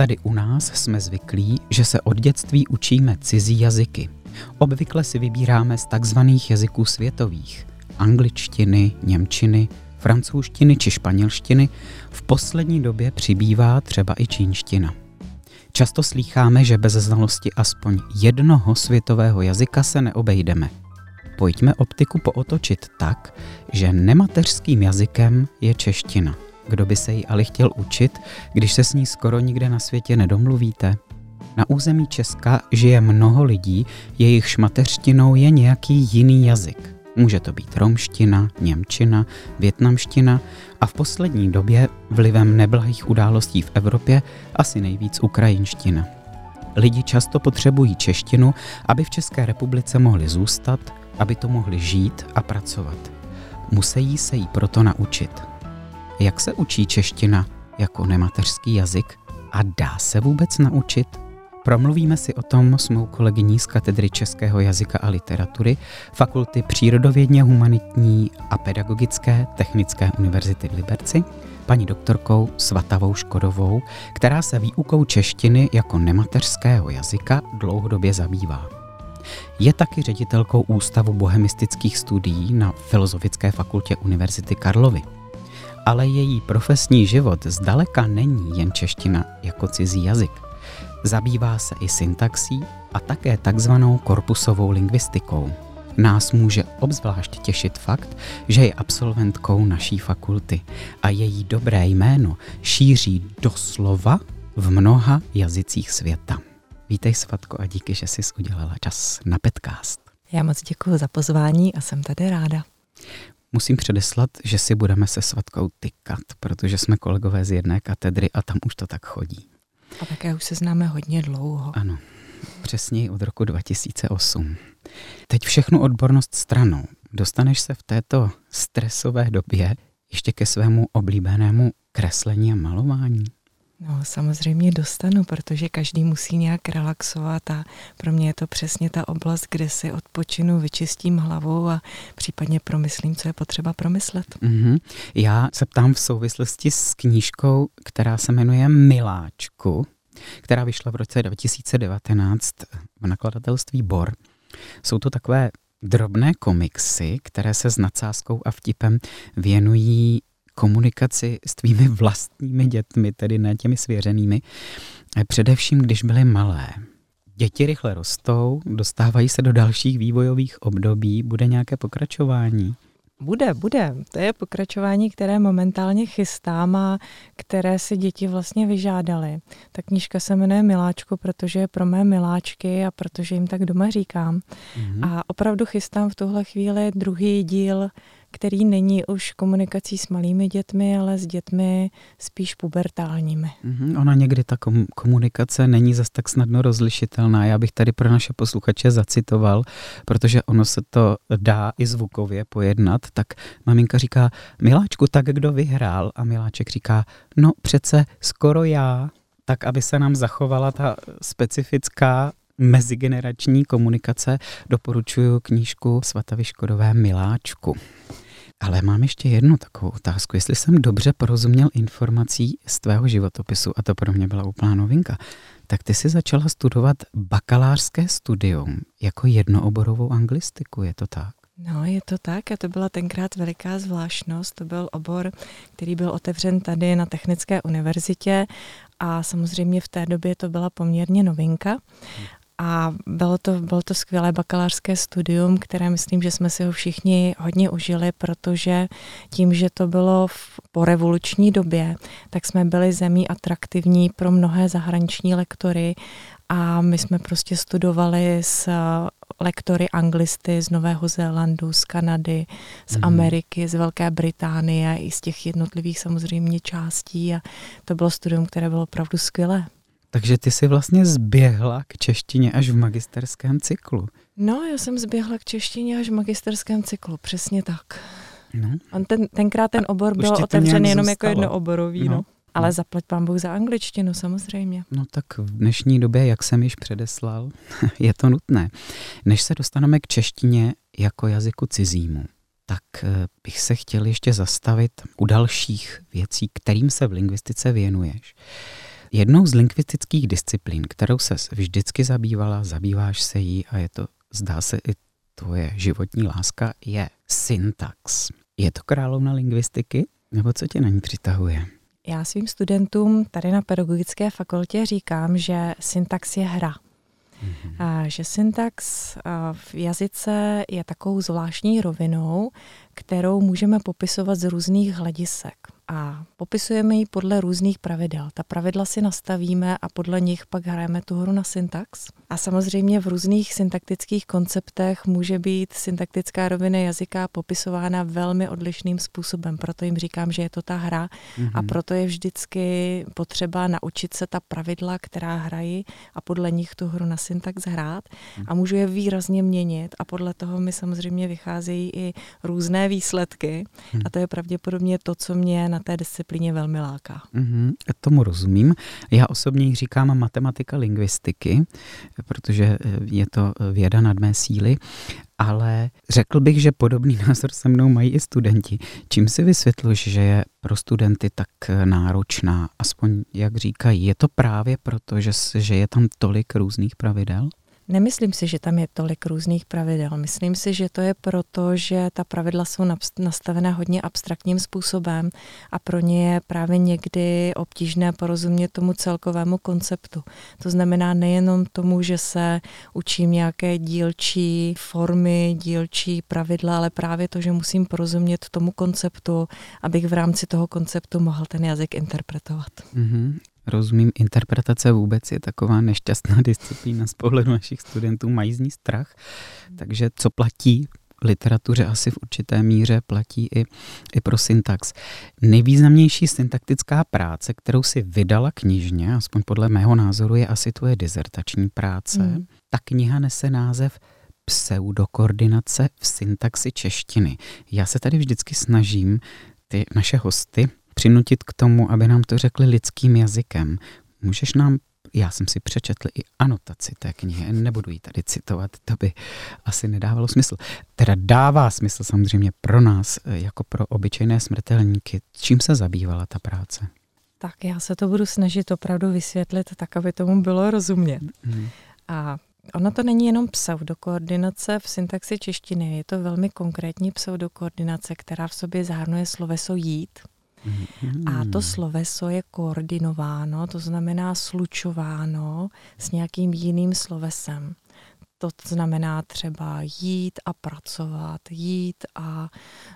Tady u nás jsme zvyklí, že se od dětství učíme cizí jazyky. Obvykle si vybíráme z takzvaných jazyků světových. Angličtiny, němčiny, francouzštiny či španělštiny. V poslední době přibývá třeba i čínština. Často slýcháme, že bez znalosti aspoň jednoho světového jazyka se neobejdeme. Pojďme optiku pootočit tak, že nemateřským jazykem je čeština – kdo by se jí ale chtěl učit, když se s ní skoro nikde na světě nedomluvíte? Na území Česka žije mnoho lidí, jejichž mateřštinou je nějaký jiný jazyk. Může to být romština, němčina, větnamština a v poslední době vlivem neblahých událostí v Evropě asi nejvíc ukrajinština. Lidi často potřebují češtinu, aby v České republice mohli zůstat, aby to mohli žít a pracovat. Musí se jí proto naučit. Jak se učí čeština jako nemateřský jazyk a dá se vůbec naučit? Promluvíme si o tom s mou kolegyní z katedry českého jazyka a literatury Fakulty přírodovědně humanitní a pedagogické Technické univerzity v Liberci, paní doktorkou Svatavou Škodovou, která se výukou češtiny jako nemateřského jazyka dlouhodobě zabývá. Je taky ředitelkou Ústavu bohemistických studií na Filozofické fakultě Univerzity Karlovy ale její profesní život zdaleka není jen čeština jako cizí jazyk. Zabývá se i syntaxí a také takzvanou korpusovou lingvistikou. Nás může obzvlášť těšit fakt, že je absolventkou naší fakulty a její dobré jméno šíří doslova v mnoha jazycích světa. Vítej Svatko a díky, že jsi udělala čas na podcast. Já moc děkuji za pozvání a jsem tady ráda. Musím předeslat, že si budeme se svatkou tykat, protože jsme kolegové z jedné katedry a tam už to tak chodí. A také už se známe hodně dlouho. Ano, přesněji od roku 2008. Teď všechnu odbornost stranou. Dostaneš se v této stresové době ještě ke svému oblíbenému kreslení a malování? No, samozřejmě dostanu, protože každý musí nějak relaxovat a pro mě je to přesně ta oblast, kde si odpočinu, vyčistím hlavu a případně promyslím, co je potřeba promyslet. Mm-hmm. Já se ptám v souvislosti s knížkou, která se jmenuje Miláčku, která vyšla v roce 2019 v nakladatelství Bor. Jsou to takové drobné komiksy, které se s nadsázkou a vtipem věnují komunikaci s tvými vlastními dětmi, tedy ne těmi svěřenými, především když byly malé. Děti rychle rostou, dostávají se do dalších vývojových období, bude nějaké pokračování? Bude, bude. To je pokračování, které momentálně chystám a které si děti vlastně vyžádaly. Ta knížka se jmenuje Miláčko, protože je pro mé miláčky a protože jim tak doma říkám. Mm-hmm. A opravdu chystám v tuhle chvíli druhý díl který není už komunikací s malými dětmi, ale s dětmi spíš pubertálními. Mm-hmm, ona někdy ta komunikace není zas tak snadno rozlišitelná. Já bych tady pro naše posluchače zacitoval, protože ono se to dá i zvukově pojednat. Tak maminka říká, Miláčku, tak kdo vyhrál? A Miláček říká, no přece skoro já, tak aby se nám zachovala ta specifická mezigenerační komunikace, doporučuji knížku Svatavy Škodové Miláčku. Ale mám ještě jednu takovou otázku. Jestli jsem dobře porozuměl informací z tvého životopisu, a to pro mě byla úplná novinka, tak ty jsi začala studovat bakalářské studium jako jednooborovou anglistiku, je to tak? No, je to tak a to byla tenkrát veliká zvláštnost. To byl obor, který byl otevřen tady na Technické univerzitě a samozřejmě v té době to byla poměrně novinka. A bylo to, bylo to skvělé bakalářské studium, které myslím, že jsme si ho všichni hodně užili, protože tím, že to bylo v porevoluční době, tak jsme byli zemí atraktivní pro mnohé zahraniční lektory a my jsme prostě studovali s lektory anglisty z Nového Zélandu, z Kanady, z mm. Ameriky, z Velké Británie i z těch jednotlivých samozřejmě částí a to bylo studium, které bylo opravdu skvělé. Takže ty jsi vlastně zběhla k češtině až v magisterském cyklu. No, já jsem zběhla k češtině až v magisterském cyklu, přesně tak. No. On ten, tenkrát ten obor byl otevřen jenom zůstalo. jako jednooborový, no. no. Ale no. zaplať pán Bůh za angličtinu, samozřejmě. No tak v dnešní době, jak jsem již předeslal, je to nutné. Než se dostaneme k češtině jako jazyku cizímu, tak eh, bych se chtěl ještě zastavit u dalších věcí, kterým se v lingvistice věnuješ. Jednou z lingvistických disciplín, kterou se vždycky zabývala, zabýváš se jí a je to, zdá se, i tvoje životní láska, je syntax. Je to královna lingvistiky, nebo co tě na ní přitahuje? Já svým studentům tady na pedagogické fakultě říkám, že syntax je hra. Mm-hmm. A že syntax v jazyce je takovou zvláštní rovinou, kterou můžeme popisovat z různých hledisek a popisujeme ji podle různých pravidel. Ta pravidla si nastavíme a podle nich pak hrajeme tu hru na syntax. A samozřejmě v různých syntaktických konceptech může být syntaktická rovina jazyka popisována velmi odlišným způsobem. Proto jim říkám, že je to ta hra mm-hmm. a proto je vždycky potřeba naučit se ta pravidla, která hrají a podle nich tu hru na syntax hrát mm. a můžu je výrazně měnit a podle toho mi samozřejmě vycházejí i různé výsledky mm. a to je pravděpodobně to, co mě na té disciplíně velmi láká. Mm-hmm, tomu rozumím. Já osobně ji říkám matematika lingvistiky, protože eh, je to eh, věda nad mé síly, ale řekl bych, že podobný názor se mnou mají i studenti. Čím si vysvětluješ, že je pro studenty tak eh, náročná, aspoň jak říkají, je to právě proto, že, že je tam tolik různých pravidel? Nemyslím si, že tam je tolik různých pravidel. Myslím si, že to je proto, že ta pravidla jsou nastavená hodně abstraktním způsobem a pro ně je právě někdy obtížné porozumět tomu celkovému konceptu. To znamená nejenom tomu, že se učím nějaké dílčí formy, dílčí pravidla, ale právě to, že musím porozumět tomu konceptu, abych v rámci toho konceptu mohl ten jazyk interpretovat. Mm-hmm rozumím, interpretace vůbec je taková nešťastná disciplína z pohledu našich studentů, mají z ní strach, takže co platí literatuře asi v určité míře platí i, i pro syntax. Nejvýznamnější syntaktická práce, kterou si vydala knižně, aspoň podle mého názoru, je asi tvoje dizertační práce. Mm. Ta kniha nese název Pseudokoordinace v syntaxi češtiny. Já se tady vždycky snažím ty naše hosty přinutit k tomu, aby nám to řekli lidským jazykem. Můžeš nám já jsem si přečetl i anotaci té knihy, nebudu ji tady citovat, to by asi nedávalo smysl. Teda dává smysl samozřejmě pro nás, jako pro obyčejné smrtelníky. Čím se zabývala ta práce? Tak já se to budu snažit opravdu vysvětlit tak, aby tomu bylo rozumět. Hmm. A Ona to není jenom pseudokoordinace v syntaxi češtiny, je to velmi konkrétní pseudokoordinace, která v sobě zahrnuje sloveso jít, a to sloveso je koordinováno, to znamená slučováno s nějakým jiným slovesem. To znamená třeba jít a pracovat, jít a,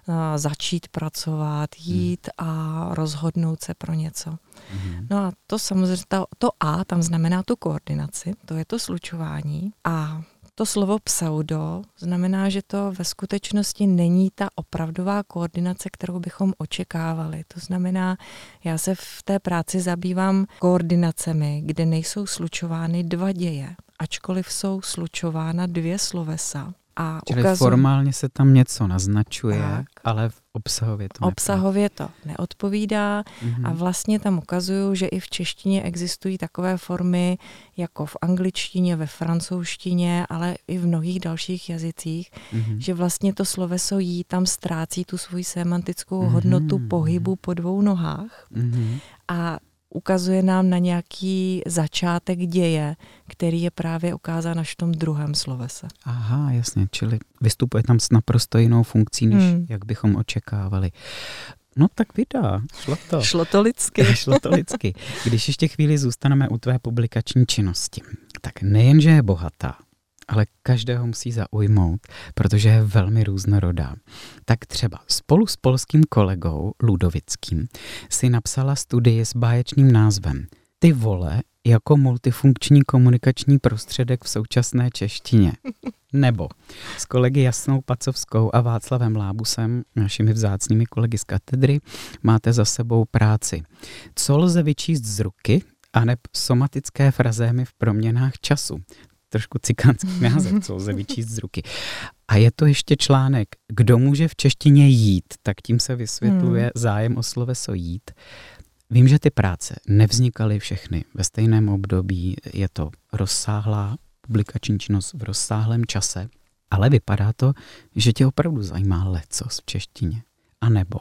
a začít pracovat, jít a rozhodnout se pro něco. Mm. No a to samozřejmě, to, to A tam znamená tu koordinaci, to je to slučování. A to slovo pseudo znamená, že to ve skutečnosti není ta opravdová koordinace, kterou bychom očekávali. To znamená, já se v té práci zabývám koordinacemi, kde nejsou slučovány dva děje, ačkoliv jsou slučována dvě slovesa. A Čili ukazuji, formálně se tam něco naznačuje, tak, ale obsahově to Obsahově to neodpovídá mm-hmm. a vlastně tam ukazuju, že i v češtině existují takové formy jako v angličtině, ve francouzštině, ale i v mnohých dalších jazycích, mm-hmm. že vlastně to sloveso jí tam ztrácí tu svoji semantickou mm-hmm. hodnotu pohybu po dvou nohách. Mm-hmm. A ukazuje nám na nějaký začátek děje, který je právě ukázán až v tom druhém slovese. Aha, jasně, čili vystupuje tam s naprosto jinou funkcí, než hmm. jak bychom očekávali. No tak vydá, šlo to. Šlo to lidsky. šlo to lidsky. Když ještě chvíli zůstaneme u tvé publikační činnosti, tak nejenže je bohatá, ale každého musí zaujmout, protože je velmi různorodá. Tak třeba spolu s polským kolegou Ludovickým si napsala studii s báječným názvem Ty vole jako multifunkční komunikační prostředek v současné češtině. Nebo s kolegy Jasnou Pacovskou a Václavem Lábusem, našimi vzácnými kolegy z katedry, máte za sebou práci. Co lze vyčíst z ruky A neb somatické frazémy v proměnách času. Trošku cikánský název, co lze vyčíst z ruky. A je to ještě článek, kdo může v češtině jít, tak tím se vysvětluje hmm. zájem o sloveso jít. Vím, že ty práce nevznikaly všechny ve stejném období, je to rozsáhlá publikační činnost v rozsáhlém čase, ale vypadá to, že tě opravdu zajímá lecos v češtině. A nebo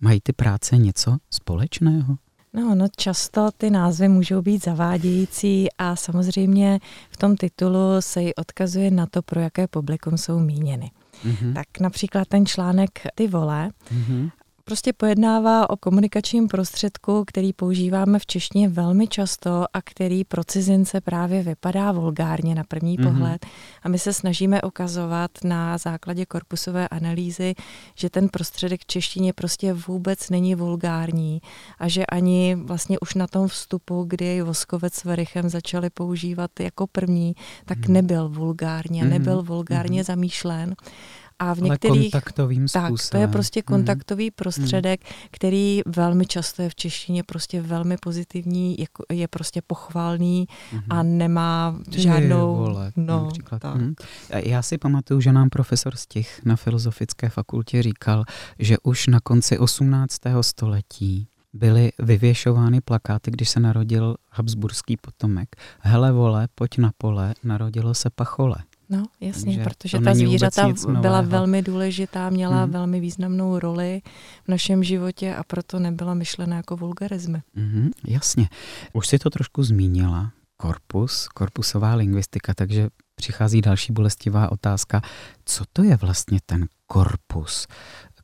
mají ty práce něco společného? No, no, často ty názvy můžou být zavádějící a samozřejmě v tom titulu se ji odkazuje na to, pro jaké publikum jsou míněny. Mm-hmm. Tak například ten článek Ty vole mm-hmm prostě pojednává o komunikačním prostředku, který používáme v češtině velmi často a který pro cizince právě vypadá vulgárně na první mm-hmm. pohled. A my se snažíme ukazovat na základě korpusové analýzy, že ten prostředek v češtině prostě vůbec není vulgární a že ani vlastně už na tom vstupu, kdy Voskovec s Verichem začali používat jako první, tak mm-hmm. nebyl vulgárně, mm-hmm. nebyl vulgárně mm-hmm. zamýšlen. A v některých... Ale kontaktovým způsobem. Tak, to je prostě mhm. kontaktový mm. prostředek, který velmi často je v češtině prostě velmi pozitivní, je, je prostě pochvalný mm. a nemá žádnou... Vole, no, tak. Mm. Já si pamatuju, že nám profesor Stich na Filozofické fakultě říkal, že už na konci 18. století byly vyvěšovány plakáty, když se narodil habsburský potomek. Hele vole, pojď na pole, narodilo se pachole. No, jasně, Takže protože ta zvířata byla velmi důležitá, měla hmm. velmi významnou roli v našem životě a proto nebyla myšlena jako vulgarizmy. Hmm, jasně. Už si to trošku zmínila, korpus, korpusová lingvistika, takže přichází další bolestivá otázka. Co to je vlastně ten korpus?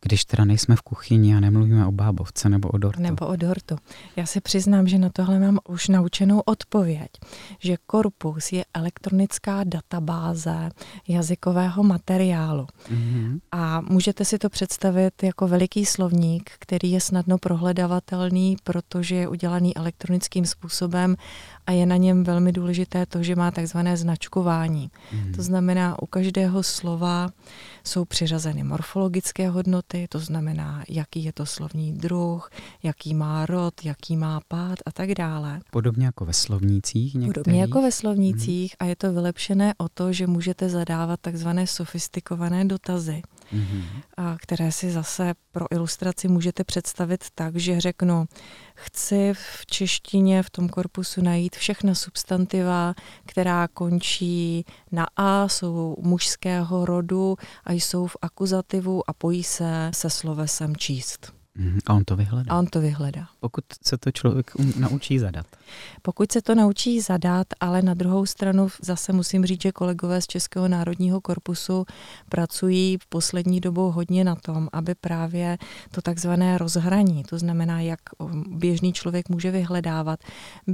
Když teda nejsme v kuchyni a nemluvíme o bábovce nebo o dortu. Nebo o dortu. Já se přiznám, že na tohle mám už naučenou odpověď, že korpus je elektronická databáze jazykového materiálu. Mm-hmm. A můžete si to představit jako veliký slovník, který je snadno prohledavatelný, protože je udělaný elektronickým způsobem a je na něm velmi důležité to, že má takzvané značkování. Mm. To znamená, u každého slova jsou přiřazeny morfologické hodnoty, to znamená, jaký je to slovní druh, jaký má rod, jaký má pád a tak dále. Podobně jako ve slovnících některých? Podobně jako ve slovnících mm. a je to vylepšené o to, že můžete zadávat takzvané sofistikované dotazy mm-hmm. a které si zase pro ilustraci můžete představit tak, že řeknu, chci v češtině v tom korpusu najít všechna substantiva, která končí na A, jsou mužského rodu a jsou v akuzativu a pojí se se slovesem číst. Mhm. A on to vyhledá. A on to vyhledá. Pokud se to člověk naučí zadat. Pokud se to naučí zadat, ale na druhou stranu zase musím říct, že kolegové z Českého národního korpusu pracují v poslední dobou hodně na tom, aby právě to takzvané rozhraní, to znamená, jak běžný člověk může vyhledávat,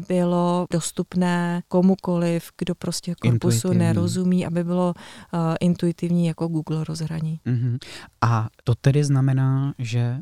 bylo dostupné komukoliv, kdo prostě korpusu intuitivní. nerozumí, aby bylo uh, intuitivní jako Google rozhraní. Uh-huh. A to tedy znamená, že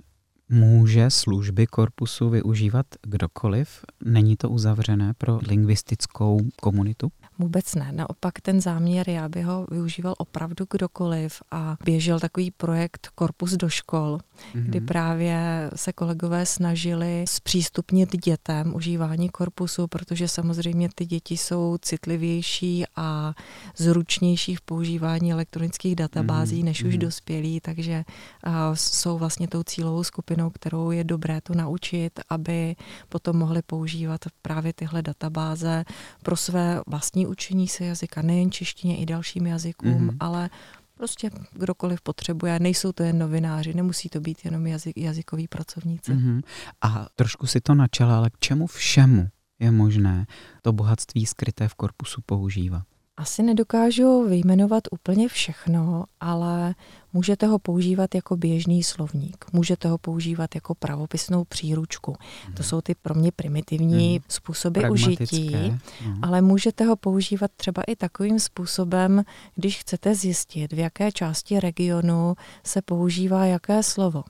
Může služby korpusu využívat kdokoliv? Není to uzavřené pro lingvistickou komunitu? Vůbec ne. Naopak ten záměr, já bych ho využíval opravdu kdokoliv a běžel takový projekt Korpus do škol, mm-hmm. kdy právě se kolegové snažili zpřístupnit dětem užívání korpusu, protože samozřejmě ty děti jsou citlivější a zručnější v používání elektronických databází mm-hmm. než už mm-hmm. dospělí, takže uh, jsou vlastně tou cílovou skupinou, kterou je dobré to naučit, aby potom mohli používat právě tyhle databáze pro své vlastní učení se jazyka, nejen češtině, i dalším jazykům, mm-hmm. ale prostě kdokoliv potřebuje. Nejsou to jen novináři, nemusí to být jenom jazyk, jazykoví pracovníci. Mm-hmm. A trošku si to načala, ale k čemu všemu je možné to bohatství skryté v korpusu používat? Asi nedokážu vyjmenovat úplně všechno, ale můžete ho používat jako běžný slovník, můžete ho používat jako pravopisnou příručku. Hmm. To mhm. jsou ty pro mě primitivní hmm. způsoby užití, hmm. ale můžete ho používat třeba i takovým způsobem, když chcete zjistit, v jaké části regionu se používá jaké slovo.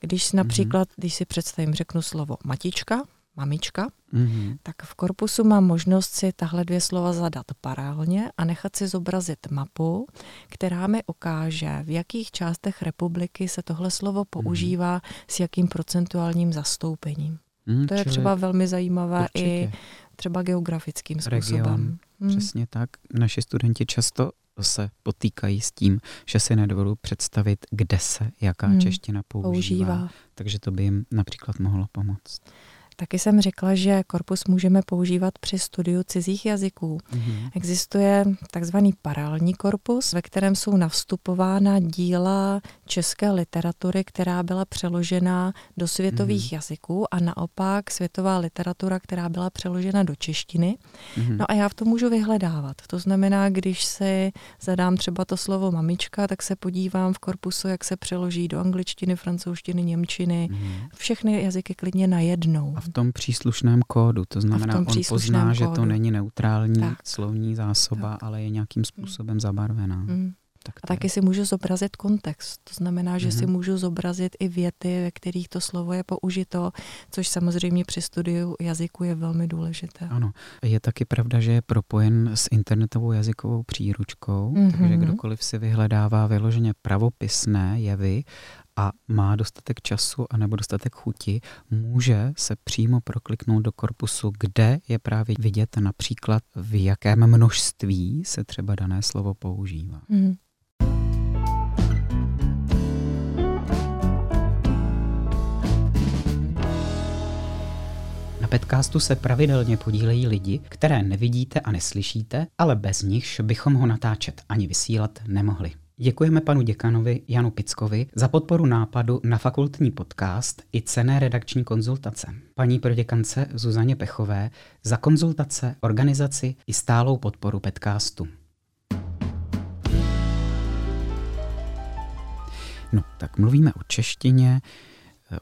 Když mhm. například, když si představím, řeknu slovo matička, mamička, mm-hmm. tak v korpusu mám možnost si tahle dvě slova zadat paralelně a nechat si zobrazit mapu, která mi ukáže, v jakých částech republiky se tohle slovo mhm. používá mm-hmm. s jakým procentuálním zastoupením. Hmm, to je třeba velmi zajímavé určitě. i třeba geografickým způsobem. Region, hmm. Přesně tak. Naši studenti často se potýkají s tím, že si nedovolí představit, kde se jaká hmm. čeština používá. používá. Takže to by jim například mohlo pomoct. Taky jsem řekla, že korpus můžeme používat při studiu cizích jazyků. Mm-hmm. Existuje takzvaný paralelní korpus, ve kterém jsou navstupována díla české literatury, která byla přeložena do světových mm-hmm. jazyků a naopak světová literatura, která byla přeložena do češtiny. Mm-hmm. No a já v tom můžu vyhledávat. To znamená, když si zadám třeba to slovo mamička, tak se podívám v korpusu, jak se přeloží do angličtiny, francouzštiny, němčiny, mm-hmm. všechny jazyky klidně najednou. A v tom příslušném kódu. To znamená, on pozná, kódu. že to není neutrální tak. slovní zásoba, tak. ale je nějakým způsobem zabarvená. Mm. Tak a taky si můžu zobrazit kontext. To znamená, že mm-hmm. si mhm. můžu zobrazit i věty, ve kterých to slovo je použito, což samozřejmě při studiu jazyku je velmi důležité. Ano. Je taky pravda, že je propojen s internetovou jazykovou příručkou, mm-hmm. takže kdokoliv si vyhledává vyloženě pravopisné jevy a má dostatek času a nebo dostatek chuti, může se přímo prokliknout do korpusu, kde je právě vidět například v jakém množství se třeba dané slovo používá. Mm. Na podcastu se pravidelně podílejí lidi, které nevidíte a neslyšíte, ale bez nichž bychom ho natáčet ani vysílat nemohli. Děkujeme panu děkanovi Janu Pickovi za podporu nápadu na fakultní podcast i cené redakční konzultace. Paní proděkance Zuzaně Pechové za konzultace, organizaci i stálou podporu podcastu. No, tak mluvíme o češtině,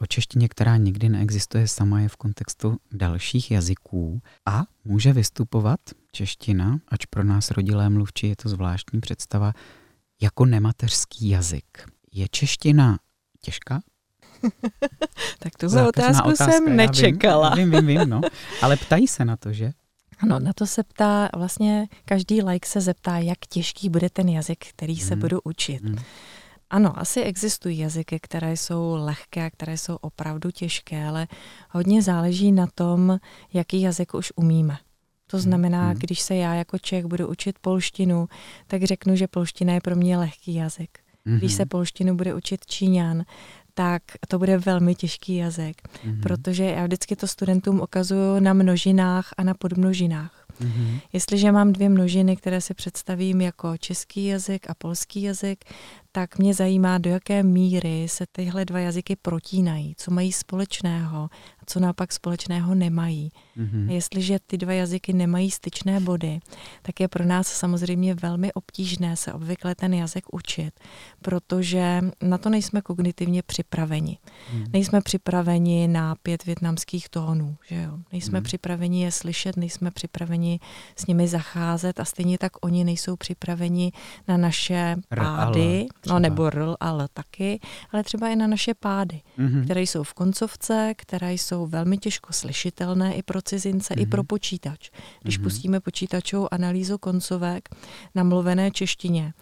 o češtině, která nikdy neexistuje sama, je v kontextu dalších jazyků a může vystupovat čeština, ač pro nás rodilé mluvčí je to zvláštní představa, jako nemateřský jazyk. Je čeština těžká? tak tuhle otázku otázka, jsem nečekala. Vím, vím, vím, vím, no. Ale ptají se na to, že? Ano, na to se ptá, vlastně každý like se zeptá, jak těžký bude ten jazyk, který se hmm. budu učit. Hmm. Ano, asi existují jazyky, které jsou lehké, které jsou opravdu těžké, ale hodně záleží na tom, jaký jazyk už umíme. To znamená, hmm. když se já jako Čech budu učit polštinu, tak řeknu, že polština je pro mě lehký jazyk. Hmm. Když se polštinu bude učit Číňan, tak to bude velmi těžký jazyk, hmm. protože já vždycky to studentům ukazuju na množinách a na podmnožinách. Mm-hmm. Jestliže mám dvě množiny, které si představím jako český jazyk a polský jazyk, tak mě zajímá, do jaké míry se tyhle dva jazyky protínají, co mají společného a co naopak společného nemají. Mm-hmm. Jestliže ty dva jazyky nemají styčné body, tak je pro nás samozřejmě velmi obtížné se obvykle ten jazyk učit, protože na to nejsme kognitivně připraveni. Mm. Nejsme připraveni na pět větnamských tónů, že jo? Nejsme mm. připraveni je slyšet, nejsme připraveni s nimi zacházet a stejně tak oni nejsou připraveni na naše pády, no nebo rl, ale taky, ale třeba i na naše pády, mm-hmm. které jsou v koncovce, které jsou velmi těžko slyšitelné i pro cizince, mm-hmm. i pro mhm. počítač. Když mm-hmm. pustíme počítačovou analýzu koncovek na mluvené češtině,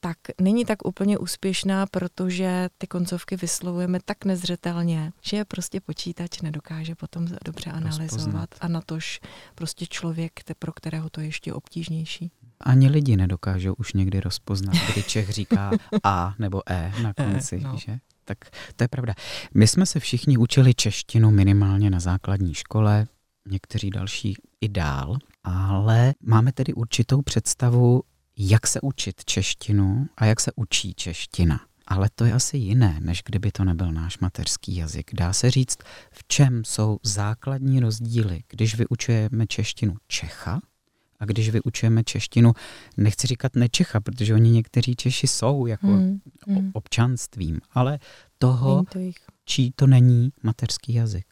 tak není tak úplně úspěšná, protože ty koncovky vyslovujeme tak nezřetelně, že je prostě počítač nedokáže potom dobře analyzovat Rozpoznat. a natož prostě člověk, pro kterého to je ještě obtížnější. Ani lidi nedokážou už někdy rozpoznat, kdy Čech říká A nebo E na e, konci, e, no. že? Tak to je pravda. My jsme se všichni učili češtinu minimálně na základní škole, někteří další i dál, ale máme tedy určitou představu, jak se učit češtinu a jak se učí čeština. Ale to je asi jiné, než kdyby to nebyl náš mateřský jazyk. Dá se říct, v čem jsou základní rozdíly, když vyučujeme češtinu Čecha a když vyučujeme češtinu, nechci říkat nečecha, protože oni někteří Češi jsou jako hmm, hmm. občanstvím, ale toho, to čí to není mateřský jazyk.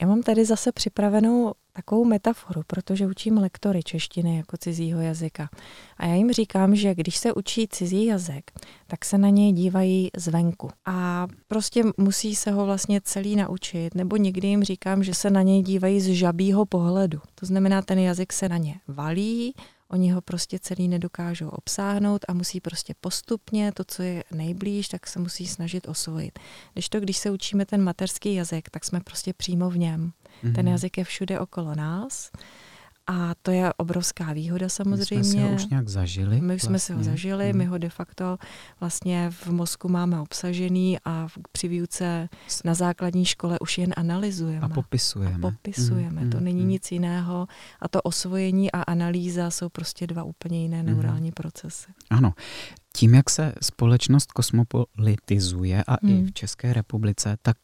Já mám tady zase připravenou takovou metaforu, protože učím lektory češtiny jako cizího jazyka. A já jim říkám, že když se učí cizí jazyk, tak se na něj dívají zvenku. A prostě musí se ho vlastně celý naučit, nebo někdy jim říkám, že se na něj dívají z žabího pohledu. To znamená, ten jazyk se na ně valí, oni ho prostě celý nedokážou obsáhnout a musí prostě postupně to, co je nejblíž, tak se musí snažit osvojit. Když to, když se učíme ten mateřský jazyk, tak jsme prostě přímo v něm. Mm-hmm. Ten mhm. jazyk je všude okolo nás a to je obrovská výhoda samozřejmě. My jsme si ho už nějak zažili. My jsme si ho vlastně. zažili, hmm. my ho de facto vlastně v mozku máme obsažený a při výuce na základní škole už jen analyzujeme. A popisujeme. A popisujeme, hmm. to není hmm. nic jiného. A to osvojení a analýza jsou prostě dva úplně jiné neurální hmm. procesy. Ano. Tím, jak se společnost kosmopolitizuje a hmm. i v České republice, tak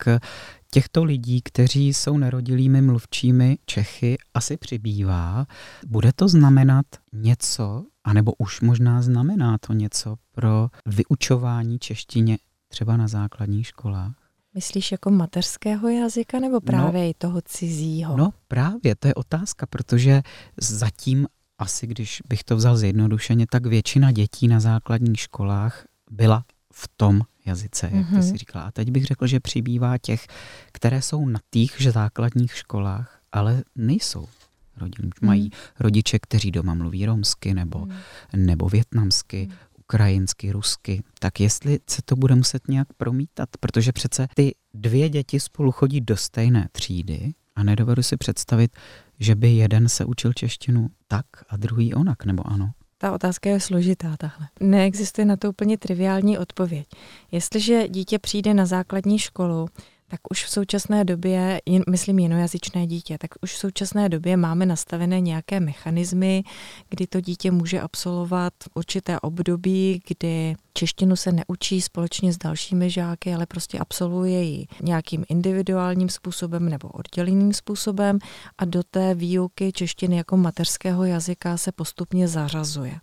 těchto lidí, kteří jsou nerodilými mluvčími Čechy, asi přibývá. Bude to znamenat něco, anebo už možná znamená to něco pro vyučování češtině třeba na základních školách? Myslíš jako mateřského jazyka nebo právě no, i toho cizího? No právě, to je otázka, protože zatím asi, když bych to vzal zjednodušeně, tak většina dětí na základních školách byla v tom jazyce, jak ty mhm. si říkala. A teď bych řekl, že přibývá těch, které jsou na těch základních školách, ale nejsou rodin. Mm. Mají rodiče, kteří doma mluví romsky nebo, mm. nebo větnamsky, mm. ukrajinsky, rusky. Tak jestli se to bude muset nějak promítat, protože přece ty dvě děti spolu chodí do stejné třídy a nedovedu si představit, že by jeden se učil češtinu tak a druhý onak, nebo ano? Ta otázka je složitá tahle. Neexistuje na to úplně triviální odpověď. Jestliže dítě přijde na základní školu, tak už v současné době, myslím jinojazyčné dítě, tak už v současné době máme nastavené nějaké mechanismy, kdy to dítě může absolvovat určité období, kdy češtinu se neučí společně s dalšími žáky, ale prostě absolvuje ji nějakým individuálním způsobem nebo odděleným způsobem a do té výuky češtiny jako mateřského jazyka se postupně zařazuje.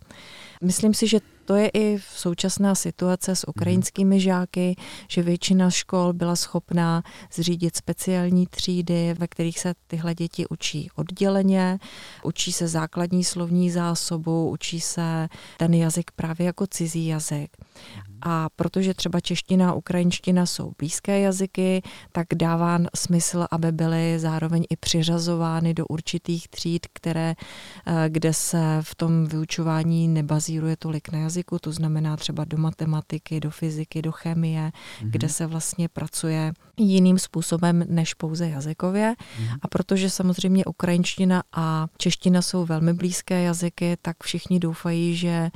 Myslím si, že to je i v současná situace s ukrajinskými žáky, že většina škol byla schopná zřídit speciální třídy, ve kterých se tyhle děti učí odděleně, učí se základní slovní zásobu, učí se ten jazyk právě jako cizí jazyk. A protože třeba čeština a ukrajinština jsou blízké jazyky, tak dává smysl, aby byly zároveň i přiřazovány do určitých tříd, které, eh, kde se v tom vyučování nebazíruje tolik na jazyku, to znamená třeba do matematiky, do fyziky, do chemie, mm-hmm. kde se vlastně pracuje jiným způsobem než pouze jazykově. Mm-hmm. A protože samozřejmě ukrajinština a čeština jsou velmi blízké jazyky, tak všichni doufají, že eh,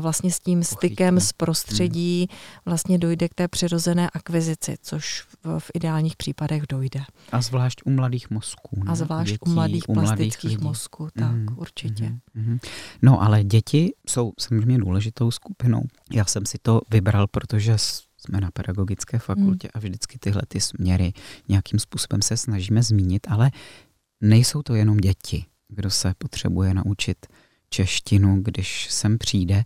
vlastně s tím stykem s prostředí lidí vlastně dojde k té přirozené akvizici, což v, v ideálních případech dojde. A zvlášť u mladých mozků. Ne? A zvlášť dětí, u mladých u plastických mladých mozků, tak mm, určitě. Mm, mm. No ale děti jsou samozřejmě důležitou skupinou. Já jsem si to vybral, protože jsme na pedagogické fakultě mm. a vždycky tyhle ty směry nějakým způsobem se snažíme zmínit, ale nejsou to jenom děti, kdo se potřebuje naučit češtinu, když sem přijde.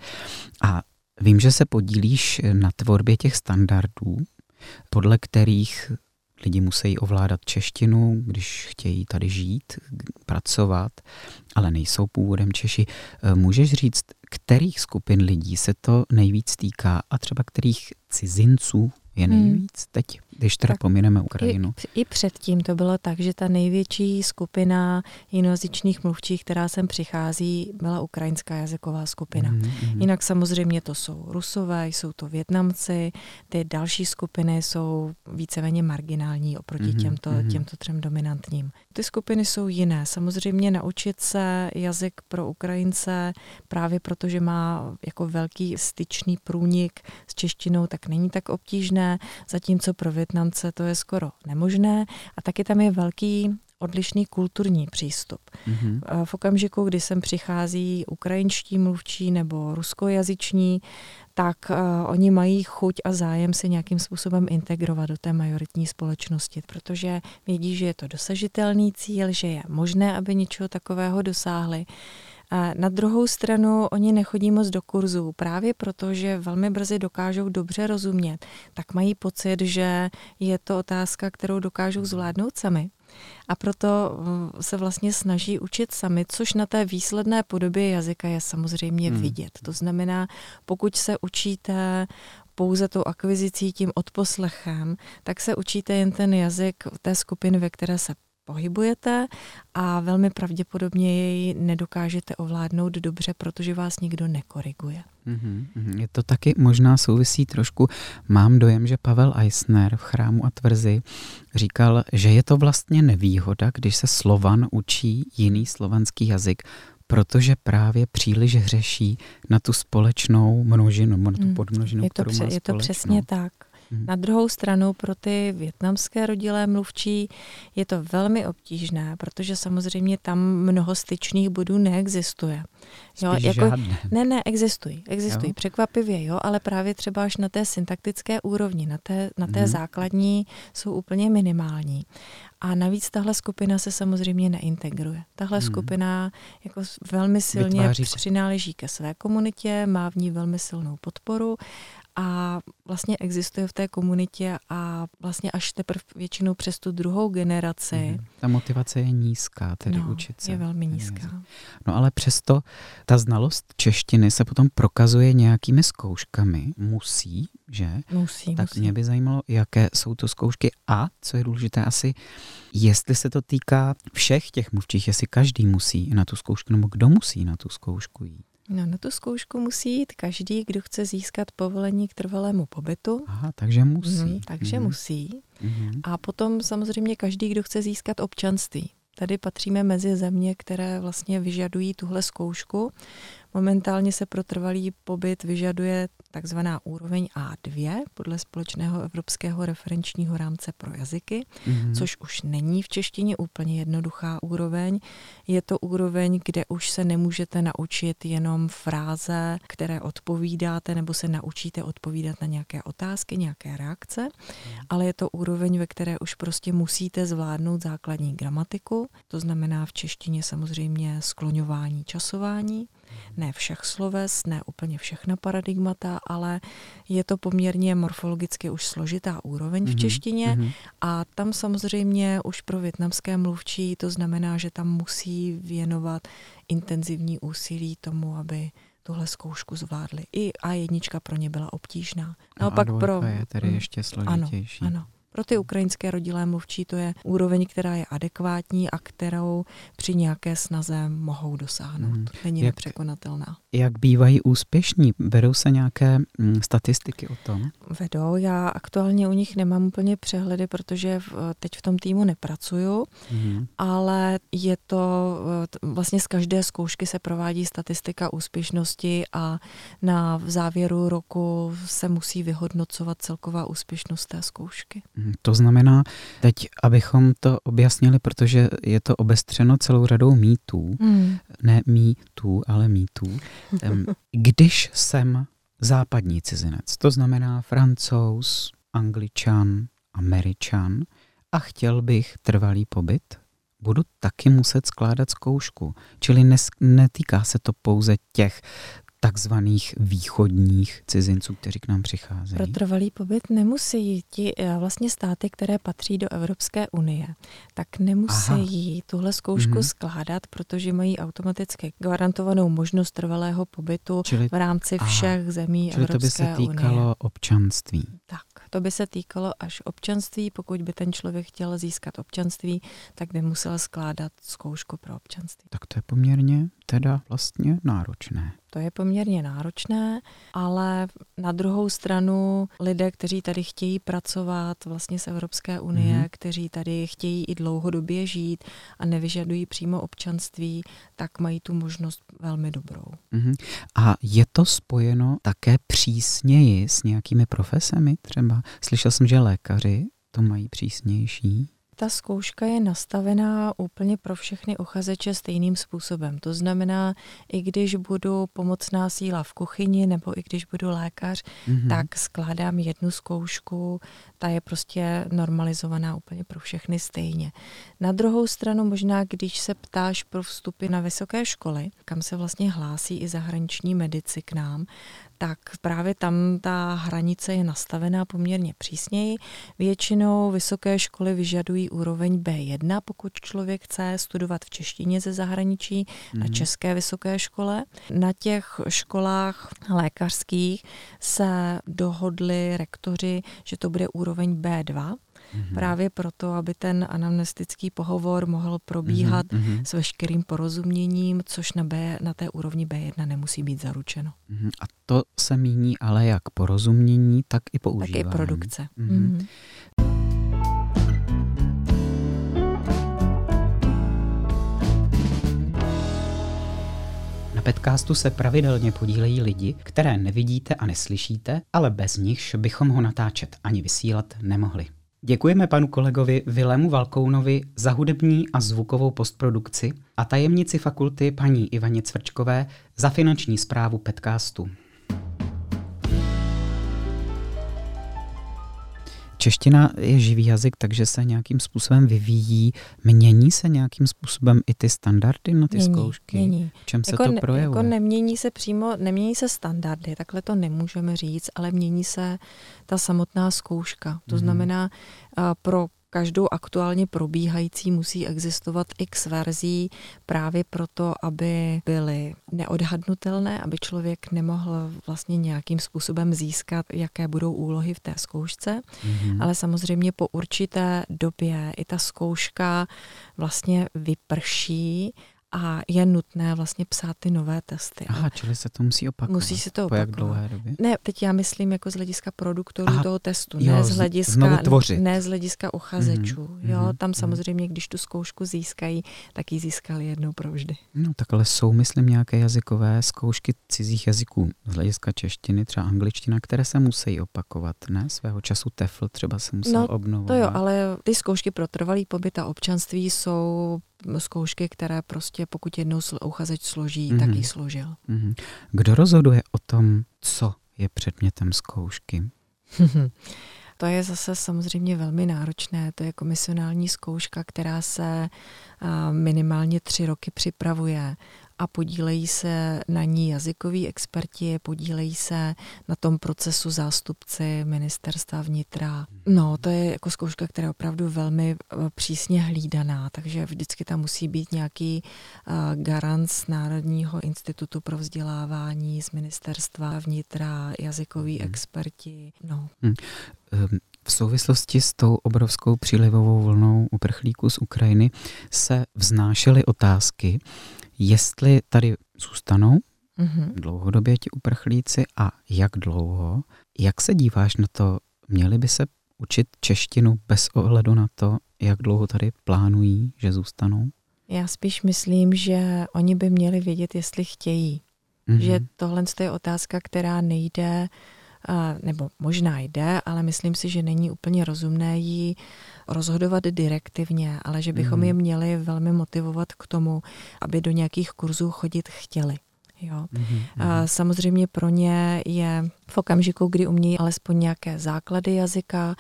A Vím, že se podílíš na tvorbě těch standardů, podle kterých lidi musí ovládat češtinu, když chtějí tady žít, pracovat, ale nejsou původem Češi. Můžeš říct, kterých skupin lidí se to nejvíc týká a třeba kterých cizinců je hmm. nejvíc hmm. teď, když teda tak pomineme Ukrajinu. I, I předtím to bylo tak, že ta největší skupina jinojazyčných mluvčích, která sem přichází, byla ukrajinská jazyková skupina. Hmm, hmm. Jinak samozřejmě to jsou Rusové, jsou to Větnamci, ty další skupiny jsou víceméně marginální oproti hmm, těmto, hmm. těmto třem dominantním. Ty skupiny jsou jiné. Samozřejmě naučit se jazyk pro Ukrajince právě protože má jako velký styčný průnik s češtinou, tak není tak obtížné, zatímco pro Větnamce to je skoro nemožné a taky tam je velký odlišný kulturní přístup. Mm-hmm. V okamžiku, kdy sem přichází ukrajinští mluvčí nebo ruskojazyční, tak uh, oni mají chuť a zájem se nějakým způsobem integrovat do té majoritní společnosti, protože vědí, že je to dosažitelný cíl, že je možné, aby něčeho takového dosáhli. Na druhou stranu oni nechodí moc do kurzů, právě proto, že velmi brzy dokážou dobře rozumět, tak mají pocit, že je to otázka, kterou dokážou zvládnout sami. A proto uh, se vlastně snaží učit sami, což na té výsledné podobě jazyka je samozřejmě hmm. vidět. To znamená, pokud se učíte pouze tou akvizicí, tím odposlechem, tak se učíte jen ten jazyk té skupiny, ve které se pohybujete a velmi pravděpodobně jej nedokážete ovládnout dobře, protože vás nikdo nekoriguje. Mm-hmm. Je to taky možná souvisí trošku, mám dojem, že Pavel Eisner v chrámu a tvrzi říkal, že je to vlastně nevýhoda, když se Slovan učí jiný slovanský jazyk, protože právě příliš hřeší na tu společnou množinu, na tu hmm. podmnožinu, je to, kterou má Je to přesně tak. Hmm. Na druhou stranu pro ty větnamské rodilé mluvčí je to velmi obtížné, protože samozřejmě tam mnoho styčných bodů neexistuje. Jo, jako, žádné. Ne, ne, existují. Existují jo? překvapivě, jo, ale právě třeba až na té syntaktické úrovni, na té, na té hmm. základní jsou úplně minimální. A navíc tahle skupina se samozřejmě neintegruje. Tahle hmm. skupina jako velmi silně přináleží ke své komunitě, má v ní velmi silnou podporu a vlastně existuje v té komunitě a vlastně až teprve většinou přes tu druhou generaci. Mm. Ta motivace je nízká, tedy no, učit se. je velmi nízká. No ale přesto ta znalost češtiny se potom prokazuje nějakými zkouškami. Musí, že? Musí, Tak musí. mě by zajímalo, jaké jsou to zkoušky a, co je důležité asi, jestli se to týká všech těch mluvčích, jestli každý musí na tu zkoušku, nebo kdo musí na tu zkoušku jít. No, na tu zkoušku musí jít každý, kdo chce získat povolení k trvalému pobytu. Aha, takže musí. Mm, takže mm. musí. Mm. A potom samozřejmě každý, kdo chce získat občanství. Tady patříme mezi země, které vlastně vyžadují tuhle zkoušku. Momentálně se pro trvalý pobyt vyžaduje takzvaná úroveň A2 podle společného evropského referenčního rámce pro jazyky, mm-hmm. což už není v češtině úplně jednoduchá úroveň. Je to úroveň, kde už se nemůžete naučit jenom fráze, které odpovídáte, nebo se naučíte odpovídat na nějaké otázky, nějaké reakce, mm. ale je to úroveň, ve které už prostě musíte zvládnout základní gramatiku, to znamená v češtině samozřejmě skloňování, časování, ne všech sloves, ne úplně všechna paradigmata, ale je to poměrně morfologicky už složitá úroveň v mhm, češtině mm-hmm. a tam samozřejmě už pro větnamské mluvčí to znamená, že tam musí věnovat intenzivní úsilí tomu, aby tuhle zkoušku zvládli. I A1 pro ně byla obtížná. Naopak no pro... je tedy mm. ještě složitější. Ano, ano. Pro ty ukrajinské rodilé mluvčí to je úroveň, která je adekvátní a kterou při nějaké snaze mohou dosáhnout. Hmm. Není jak, nepřekonatelná. Jak bývají úspěšní? Vedou se nějaké mm, statistiky o tom? Vedou. Já aktuálně u nich nemám úplně přehledy, protože v, teď v tom týmu nepracuju, hmm. ale je to vlastně z každé zkoušky se provádí statistika úspěšnosti a na v závěru roku se musí vyhodnocovat celková úspěšnost té zkoušky. Hmm. To znamená, teď, abychom to objasnili, protože je to obestřeno celou radou mýtů, mm. ne mýtů, ale mýtů. Když jsem západní cizinec, to znamená francouz, angličan, američan a chtěl bych trvalý pobyt, budu taky muset skládat zkoušku. Čili nes, netýká se to pouze těch takzvaných východních cizinců, kteří k nám přicházejí? Pro trvalý pobyt nemusí ti eh, vlastně státy, které patří do Evropské unie, tak nemusí Aha. tuhle zkoušku mm-hmm. skládat, protože mají automaticky garantovanou možnost trvalého pobytu Čili, v rámci všech aha. zemí Čili Evropské unie. to by se týkalo unie. občanství. Tak, to by se týkalo až občanství. Pokud by ten člověk chtěl získat občanství, tak by musel skládat zkoušku pro občanství. Tak to je poměrně teda vlastně náročné. To je poměrně náročné, ale na druhou stranu lidé, kteří tady chtějí pracovat vlastně z Evropské unie, mm-hmm. kteří tady chtějí i dlouhodobě žít a nevyžadují přímo občanství, tak mají tu možnost velmi dobrou. Mm-hmm. A je to spojeno také přísněji s nějakými profesemi třeba? Slyšel jsem, že lékaři to mají přísnější. Ta zkouška je nastavená úplně pro všechny uchazeče stejným způsobem. To znamená, i když budu pomocná síla v kuchyni nebo i když budu lékař, mm-hmm. tak skládám jednu zkoušku, ta je prostě normalizovaná úplně pro všechny stejně. Na druhou stranu možná, když se ptáš pro vstupy na vysoké školy, kam se vlastně hlásí i zahraniční medici k nám, tak právě tam ta hranice je nastavená poměrně přísněji. Většinou vysoké školy vyžadují úroveň B1, pokud člověk chce studovat v češtině ze zahraničí mm-hmm. na mhm. české vysoké škole. Na těch školách lékařských se dohodli rektoři, že to bude úroveň B2, Mm-hmm. Právě proto, aby ten anamnestický pohovor mohl probíhat mm-hmm. s veškerým porozuměním, což na, B, na té úrovni B1 nemusí být zaručeno. Mm-hmm. A to se míní ale jak porozumění, tak i používání. Tak i produkce. Mm-hmm. Mm-hmm. podcastu se pravidelně podílejí lidi, které nevidíte a neslyšíte, ale bez nichž bychom ho natáčet ani vysílat nemohli. Děkujeme panu kolegovi Vilému Valkounovi za hudební a zvukovou postprodukci a tajemnici fakulty paní Ivaně Cvrčkové za finanční zprávu podcastu. Čeština je živý jazyk, takže se nějakým způsobem vyvíjí. Mění se nějakým způsobem i ty standardy na ty mění, zkoušky? Mění. V čem jako se to projevuje? Jako nemění se přímo, nemění se standardy, takhle to nemůžeme říct, ale mění se ta samotná zkouška. To mm-hmm. znamená, pro každou aktuálně probíhající musí existovat x verzí právě proto, aby byly neodhadnutelné, aby člověk nemohl vlastně nějakým způsobem získat, jaké budou úlohy v té zkoušce. Mm-hmm. Ale samozřejmě po určité době i ta zkouška vlastně vyprší a je nutné vlastně psát ty nové testy. Aha, čili se to musí opakovat. Musí se to opakovat. Po jak dlouhé době? Ne, teď já myslím jako z hlediska produktorů Aha, toho testu, jo, ne z hlediska, ne z hlediska uchazečů. Mm-hmm, jo, tam mm-hmm. samozřejmě, když tu zkoušku získají, tak ji získali jednou provždy. No tak ale jsou, myslím, nějaké jazykové zkoušky cizích jazyků z hlediska češtiny, třeba angličtina, které se musí opakovat, ne? Svého času TEFL třeba se musel no, obnovovat. to jo, ale ty zkoušky pro trvalý pobyt a občanství jsou zkoušky, které prostě pokud jednou uchazeč složí, mm-hmm. tak ji složil. Mm-hmm. Kdo rozhoduje o tom, co je předmětem zkoušky? to je zase samozřejmě velmi náročné. To je komisionální zkouška, která se minimálně tři roky připravuje a podílejí se na ní jazykoví experti, podílejí se na tom procesu zástupci ministerstva vnitra. No, to je jako zkouška, která je opravdu velmi eh, přísně hlídaná, takže vždycky tam musí být nějaký uh, garant z Národního institutu pro vzdělávání, z ministerstva vnitra, jazykoví hmm. experti. No. Hmm. V souvislosti s tou obrovskou přílivovou vlnou uprchlíků z Ukrajiny se vznášely otázky, jestli tady zůstanou mm-hmm. dlouhodobě ti uprchlíci a jak dlouho. Jak se díváš na to, měli by se učit češtinu bez ohledu na to, jak dlouho tady plánují, že zůstanou? Já spíš myslím, že oni by měli vědět, jestli chtějí. Mm-hmm. Že tohle je otázka, která nejde nebo možná jde, ale myslím si, že není úplně rozumné ji rozhodovat direktivně, ale že bychom mm. je měli velmi motivovat k tomu, aby do nějakých kurzů chodit chtěli. Jo. Mm-hmm. A samozřejmě pro ně je v okamžiku, kdy umějí alespoň nějaké základy jazyka,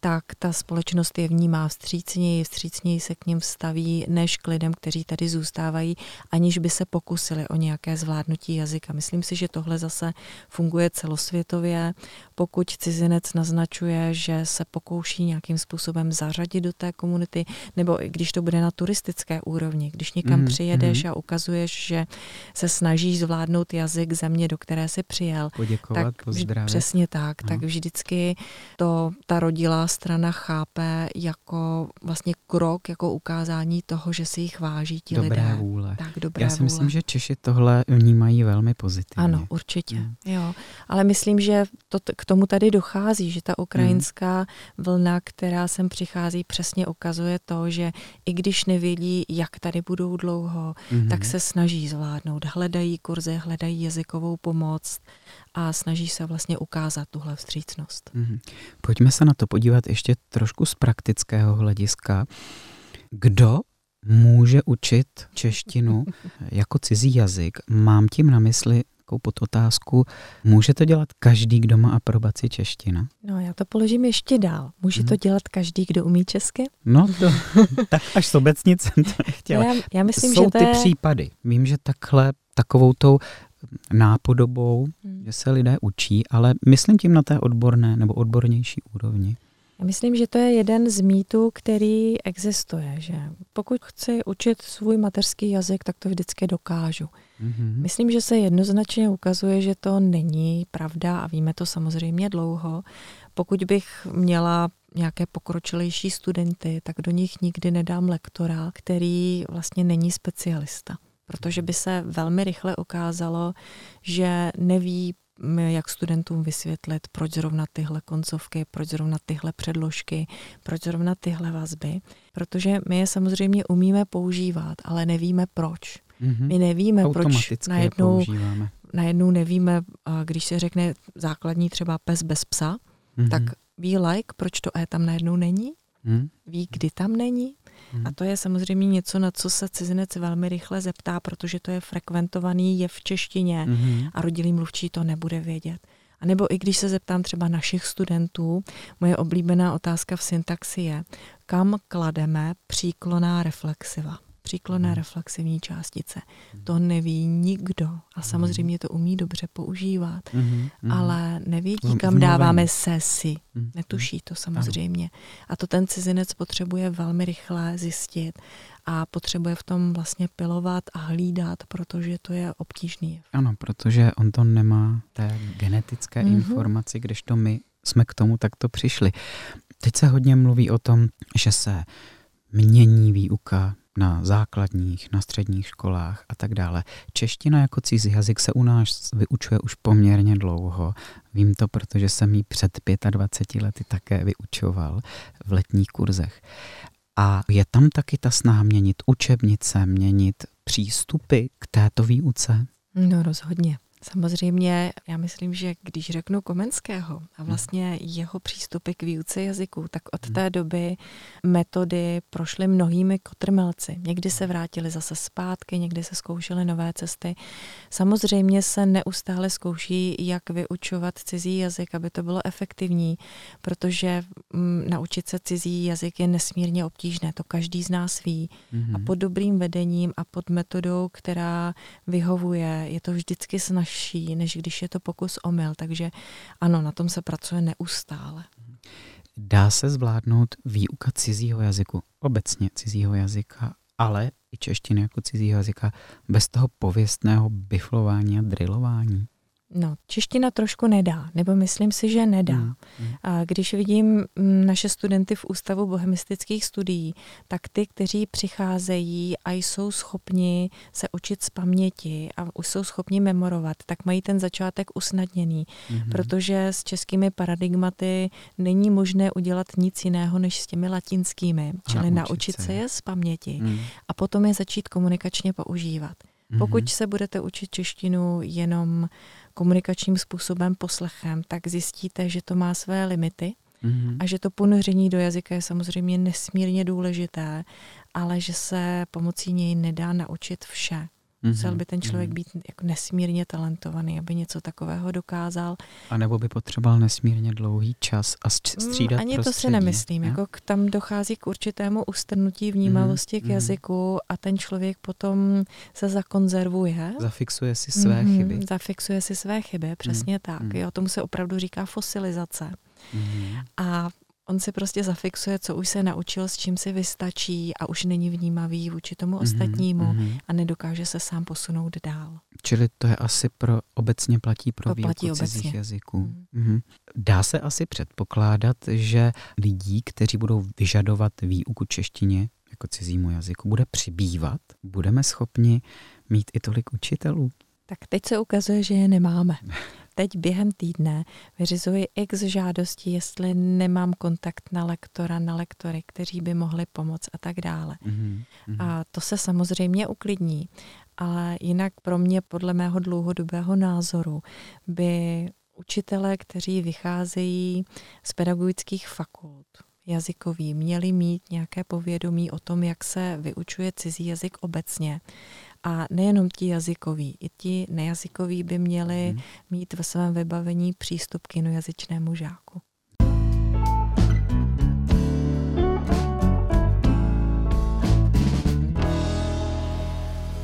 tak ta společnost je vnímá vstřícněji, vstřícněji se k ním staví, než k lidem, kteří tady zůstávají, aniž by se pokusili o nějaké zvládnutí jazyka. Myslím si, že tohle zase funguje celosvětově. Pokud cizinec naznačuje, že se pokouší nějakým způsobem zařadit do té komunity, nebo i když to bude na turistické úrovni, když někam mm, přijedeš mm. a ukazuješ, že se snažíš zvládnout jazyk země, do které si přijel, Poděkovat, tak pozdravit. přesně tak, no. tak vždycky to ta rodila strana chápe jako vlastně krok, jako ukázání toho, že si jich váží ti dobré lidé. Vůle. Tak, dobré Já si vůle. myslím, že Češi tohle vnímají velmi pozitivně. Ano, určitě. Hmm. Jo. Ale myslím, že to, k tomu tady dochází, že ta ukrajinská hmm. vlna, která sem přichází, přesně ukazuje to, že i když nevědí, jak tady budou dlouho, hmm. tak se snaží zvládnout. Hledají kurzy, hledají jazykovou pomoc a snaží se vlastně ukázat tuhle vstřícnost. Mm-hmm. Pojďme se na to podívat ještě trošku z praktického hlediska. Kdo může učit češtinu jako cizí jazyk? Mám tím na mysli takovou podotázku, může to dělat každý, kdo má aprobaci čeština? No já to položím ještě dál. Může hmm. to dělat každý, kdo umí česky? No to, tak až sobecnic jsem to nechtěla. No já, já myslím, Jsou že to ty je... případy. Vím, že takhle, takovou tou nápodobou, hmm. že se lidé učí, ale myslím tím na té odborné nebo odbornější úrovni. Já myslím, že to je jeden z mýtů, který existuje, že pokud chci učit svůj mateřský jazyk, tak to vždycky dokážu. Mm-hmm. Myslím, že se jednoznačně ukazuje, že to není pravda a víme to samozřejmě dlouho, pokud bych měla nějaké pokročilejší studenty, tak do nich nikdy nedám lektora, který vlastně není specialista. Protože by se velmi rychle ukázalo, že neví jak studentům vysvětlit, proč zrovna tyhle koncovky, proč zrovna tyhle předložky, proč zrovna tyhle vazby, protože my je samozřejmě umíme používat, ale nevíme proč. Mm-hmm. My nevíme, proč najednou, najednou nevíme, když se řekne základní třeba pes bez psa, mm-hmm. tak ví like, proč to E tam najednou není, mm-hmm. ví, kdy tam není, Hmm. A to je samozřejmě něco, na co se cizinec velmi rychle zeptá, protože to je frekventovaný je v češtině hmm. a rodilý mluvčí to nebude vědět. A nebo i když se zeptám třeba našich studentů, moje oblíbená otázka v syntaxi je, kam klademe příkloná reflexiva příklonné mhm. reflexivní částice. Mhm. To neví nikdo a mhm. samozřejmě to umí dobře používat, mm-hmm. ale nevědí, kam dáváme sesi. Mm-hmm. Netuší to samozřejmě. A to ten cizinec potřebuje velmi rychle zjistit a potřebuje v tom vlastně pilovat a hlídat, protože to je obtížný. Ano, protože on to nemá té genetické mm-hmm. informaci, když to my jsme k tomu takto přišli. Teď se hodně mluví o tom, že se mění výuka, na základních, na středních školách a tak dále. Čeština jako cizí jazyk se u nás vyučuje už poměrně dlouho. Vím to, protože jsem ji před 25 lety také vyučoval v letních kurzech. A je tam taky ta snaha měnit učebnice, měnit přístupy k této výuce? No rozhodně. Samozřejmě, já myslím, že když řeknu Komenského a hmm. vlastně jeho přístupy k výuce jazyku, tak od hmm. té doby metody prošly mnohými kotrmelci. Někdy se vrátili zase zpátky, někdy se zkoušely nové cesty. Samozřejmě se neustále zkouší, jak vyučovat cizí jazyk, aby to bylo efektivní, protože m, mm, naučit se cizí jazyk je nesmírně obtížné, to každý z nás ví. Mm-hmm. A pod dobrým vedením a pod metodou, která vyhovuje, je to vždycky snažší snažší, než když je to pokus omyl. Takže ano, na tom se pracuje neustále. Dá se zvládnout výuka cizího jazyku, obecně cizího jazyka, ale i češtiny jako cizího jazyka, bez toho pověstného biflování a drillování? No, čeština trošku nedá, nebo myslím si, že nedá. Hmm. A když vidím mm, naše studenty v Ústavu bohemistických studií, tak ty, kteří přicházejí a jsou schopni se učit z paměti a už jsou schopni memorovat, tak mají ten začátek usnadněný, hmm. protože s českými paradigmaty není možné udělat nic jiného než s těmi latinskými, čili naučit se je z paměti hmm. a potom je začít komunikačně používat. Pokud mhm. se budete učit češtinu jenom komunikačním způsobem, poslechem, tak zjistíte, že to má své limity mm-hmm. a že to ponoření do jazyka je samozřejmě nesmírně důležité, ale že se pomocí něj nedá naučit vše. Musel by ten člověk mm-hmm. být jako nesmírně talentovaný, aby něco takového dokázal. A nebo by potřeboval nesmírně dlouhý čas a mm, střídat Ani prostředí, to si nemyslím. Ne? Jako k, tam dochází k určitému ustrnutí vnímavosti mm-hmm. k jazyku a ten člověk potom se zakonzervuje. Zafixuje si své mm-hmm. chyby. Zafixuje si své chyby, přesně mm-hmm. tak. Jo, tomu se opravdu říká fosilizace. Mm-hmm. A on si prostě zafixuje, co už se naučil, s čím si vystačí a už není vnímavý vůči tomu mm-hmm, ostatnímu mm-hmm. a nedokáže se sám posunout dál. Čili to je asi pro obecně platí pro to výuku platí cizích obecně. jazyků. Mm. Mm-hmm. Dá se asi předpokládat, že lidí, kteří budou vyžadovat výuku češtině jako cizímu jazyku, bude přibývat? Budeme schopni mít i tolik učitelů? Tak teď se ukazuje, že je nemáme. teď během týdne vyřizuji x žádostí, jestli nemám kontakt na lektora, na lektory, kteří by mohli pomoct a tak dále. Mm-hmm. A to se samozřejmě uklidní, ale jinak pro mě, podle mého dlouhodobého názoru, by učitelé, kteří vycházejí z pedagogických fakult, jazykový, měli mít nějaké povědomí o tom, jak se vyučuje cizí jazyk obecně a nejenom ti jazykoví, i ti nejazykoví by měli hmm. mít ve svém vybavení přístup k jinojazyčnému žáku.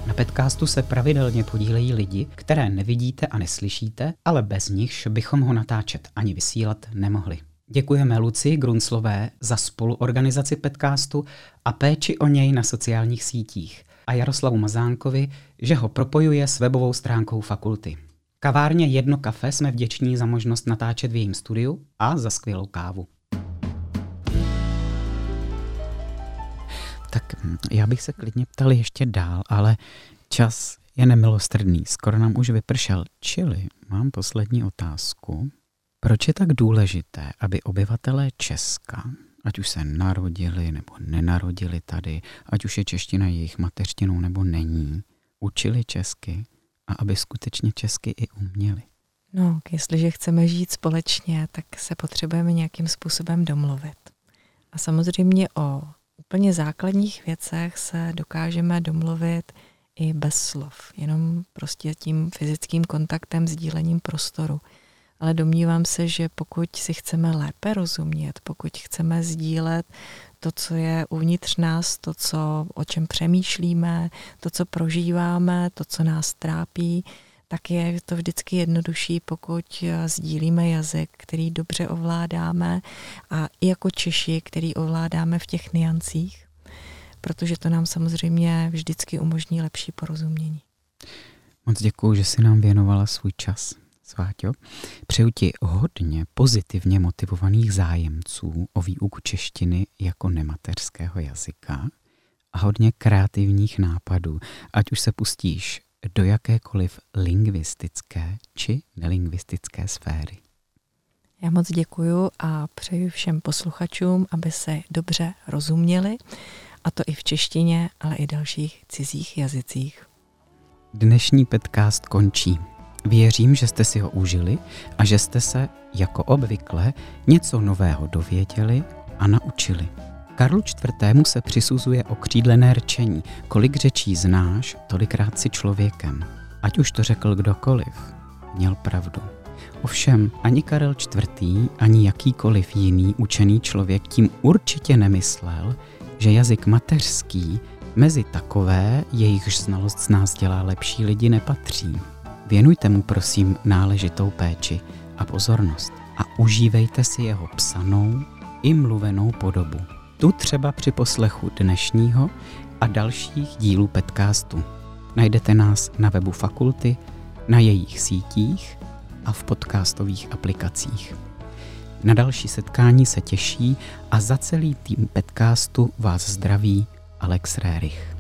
Na podcastu se pravidelně podílejí lidi, které nevidíte a neslyšíte, ale bez nichž bychom ho natáčet ani vysílat nemohli. Děkujeme Luci Grunslové za spoluorganizaci podcastu a péči o něj na sociálních sítích – a Jaroslavu Mazánkovi, že ho propojuje s webovou stránkou fakulty. Kavárně Jedno kafe jsme vděční za možnost natáčet v jejím studiu a za skvělou kávu. Tak hm, já bych se klidně ptal ještě dál, ale čas je nemilostrdný. Skoro nám už vypršel. Čili mám poslední otázku. Proč je tak důležité, aby obyvatelé Česka, ať už se narodili nebo nenarodili tady, ať už je čeština jejich mateřštinou nebo není, učili česky a aby skutečně česky i uměli? No, jestliže chceme žít společně, tak se potřebujeme nějakým způsobem domluvit. A samozřejmě o úplně základních věcech se dokážeme domluvit i bez slov, jenom prostě tím fyzickým kontaktem, sdílením prostoru. Ale domnívám se, že pokud si chceme lépe rozumět, pokud chceme sdílet to, co je uvnitř nás, to, co, o čem přemýšlíme, to, co prožíváme, to, co nás trápí, tak je to vždycky jednodušší, pokud sdílíme jazyk, který dobře ovládáme a i jako Češi, který ovládáme v těch niancích, protože to nám samozřejmě vždycky umožní lepší porozumění. Moc děkuji, že jsi nám věnovala svůj čas. Sváťo, přeju ti hodně pozitivně motivovaných zájemců o výuku češtiny jako nemateřského jazyka a hodně kreativních nápadů, ať už se pustíš do jakékoliv lingvistické či nelingvistické sféry. Já moc děkuju a přeju všem posluchačům, aby se dobře rozuměli, a to i v češtině, ale i dalších cizích jazycích. Dnešní podcast končí. Věřím, že jste si ho užili a že jste se, jako obvykle, něco nového dověděli a naučili. Karlu IV. se přisuzuje okřídlené rčení. Kolik řečí znáš, tolikrát si člověkem. Ať už to řekl kdokoliv, měl pravdu. Ovšem, ani Karel IV., ani jakýkoliv jiný učený člověk tím určitě nemyslel, že jazyk mateřský mezi takové, jejichž znalost z nás dělá lepší lidi, nepatří. Věnujte mu prosím náležitou péči a pozornost a užívejte si jeho psanou i mluvenou podobu. Tu třeba při poslechu dnešního a dalších dílů podcastu. Najdete nás na webu fakulty, na jejich sítích a v podcastových aplikacích. Na další setkání se těší a za celý tým podcastu vás zdraví Alex Rérich.